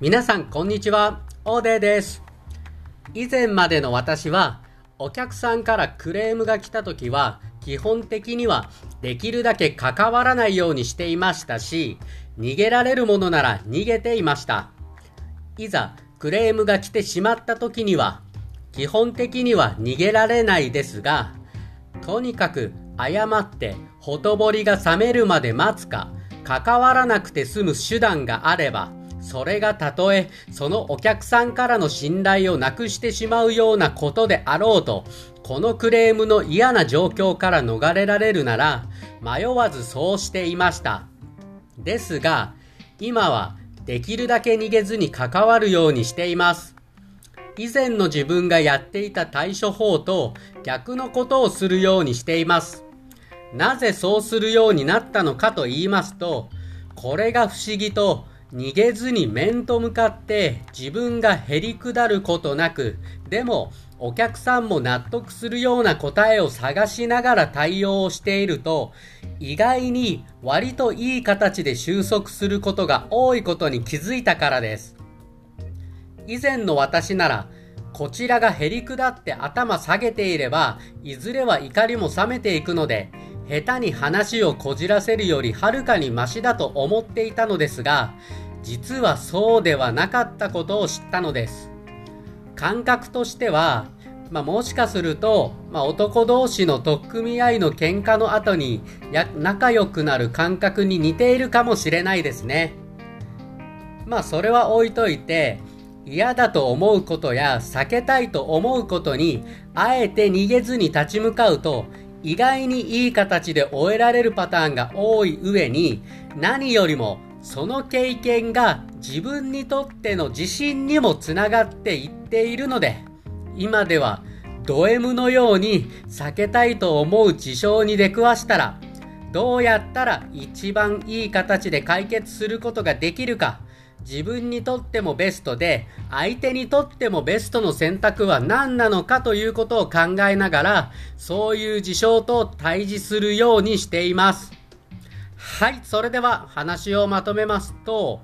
皆さんこんにちは、オーデーです。以前までの私は、お客さんからクレームが来た時は、基本的にはできるだけ関わらないようにしていましたし、逃げられるものなら逃げていました。いざクレームが来てしまった時には、基本的には逃げられないですが、とにかく謝ってほとぼりが冷めるまで待つか、関わらなくて済む手段があれば、それがたとえそのお客さんからの信頼をなくしてしまうようなことであろうと、このクレームの嫌な状況から逃れられるなら、迷わずそうしていました。ですが、今はできるだけ逃げずに関わるようにしています。以前の自分がやっていた対処法と逆のことをするようにしています。なぜそうするようになったのかと言いますと、これが不思議と逃げずに面と向かって自分がへり下ることなく、でもお客さんも納得するような答えを探しながら対応をしていると、意外に割といい形で収束することが多いことに気づいたからです。以前の私なら、こちらがへり下って頭下げていれば、いずれは怒りも冷めていくので、下手に話をこじらせるよりはるかにマシだと思っていたのですが、実はそうではなかったことを知ったのです。感覚としては、まあ、もしかすると、まあ、男同士の取っ組み合いの喧嘩の後にや仲良くなる感覚に似ているかもしれないですね。まあそれは置いといて、嫌だと思うことや避けたいと思うことに、あえて逃げずに立ち向かうと、意外にいい形で終えられるパターンが多い上に、何よりもその経験が自分にとっての自信にもつながっていっているので、今ではド M のように避けたいと思う事象に出くわしたら、どうやったら一番いい形で解決することができるか、自分にとってもベストで、相手にとってもベストの選択は何なのかということを考えながら、そういう事象と対峙するようにしています。はい、それでは話をまとめますと、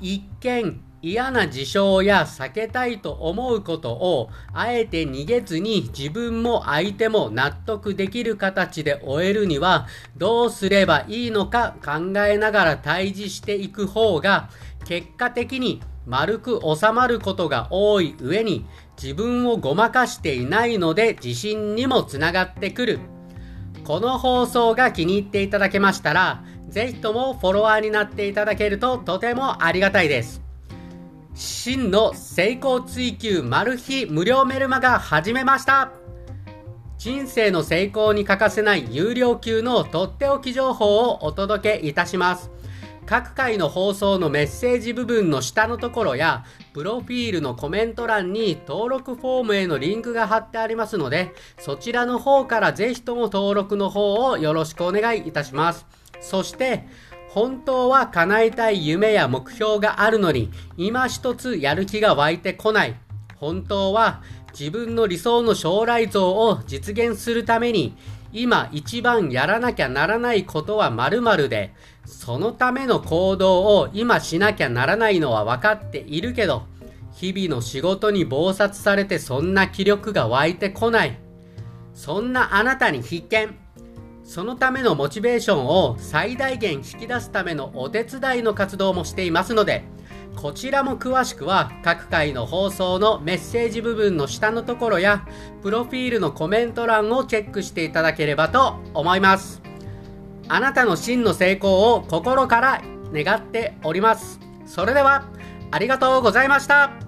一見嫌な事象や避けたいと思うことをあえて逃げずに自分も相手も納得できる形で終えるにはどうすればいいのか考えながら対峙していく方が結果的に丸く収まることが多い上に自分をごまかしていないので自信にもつながってくる。この放送が気に入っていただけましたら、ぜひともフォロワーになっていただけるととてもありがたいです。真の成功追求マル秘無料メルマガ始めました人生の成功に欠かせない有料級のとっておき情報をお届けいたします。各回の放送のメッセージ部分の下のところや、プロフィールのコメント欄に登録フォームへのリンクが貼ってありますので、そちらの方からぜひとも登録の方をよろしくお願いいたします。そして、本当は叶えたい夢や目標があるのに、今一つやる気が湧いてこない。本当は自分の理想の将来像を実現するために、今一番やらなきゃならないことは〇〇で、そのための行動を今しなきゃならないのは分かっているけど、日々の仕事に忙殺されてそんな気力が湧いてこない。そんなあなたに必見。そのためのモチベーションを最大限引き出すためのお手伝いの活動もしていますので、こちらも詳しくは各回の放送のメッセージ部分の下のところや、プロフィールのコメント欄をチェックしていただければと思います。あなたの真の成功を心から願っております。それでは、ありがとうございました。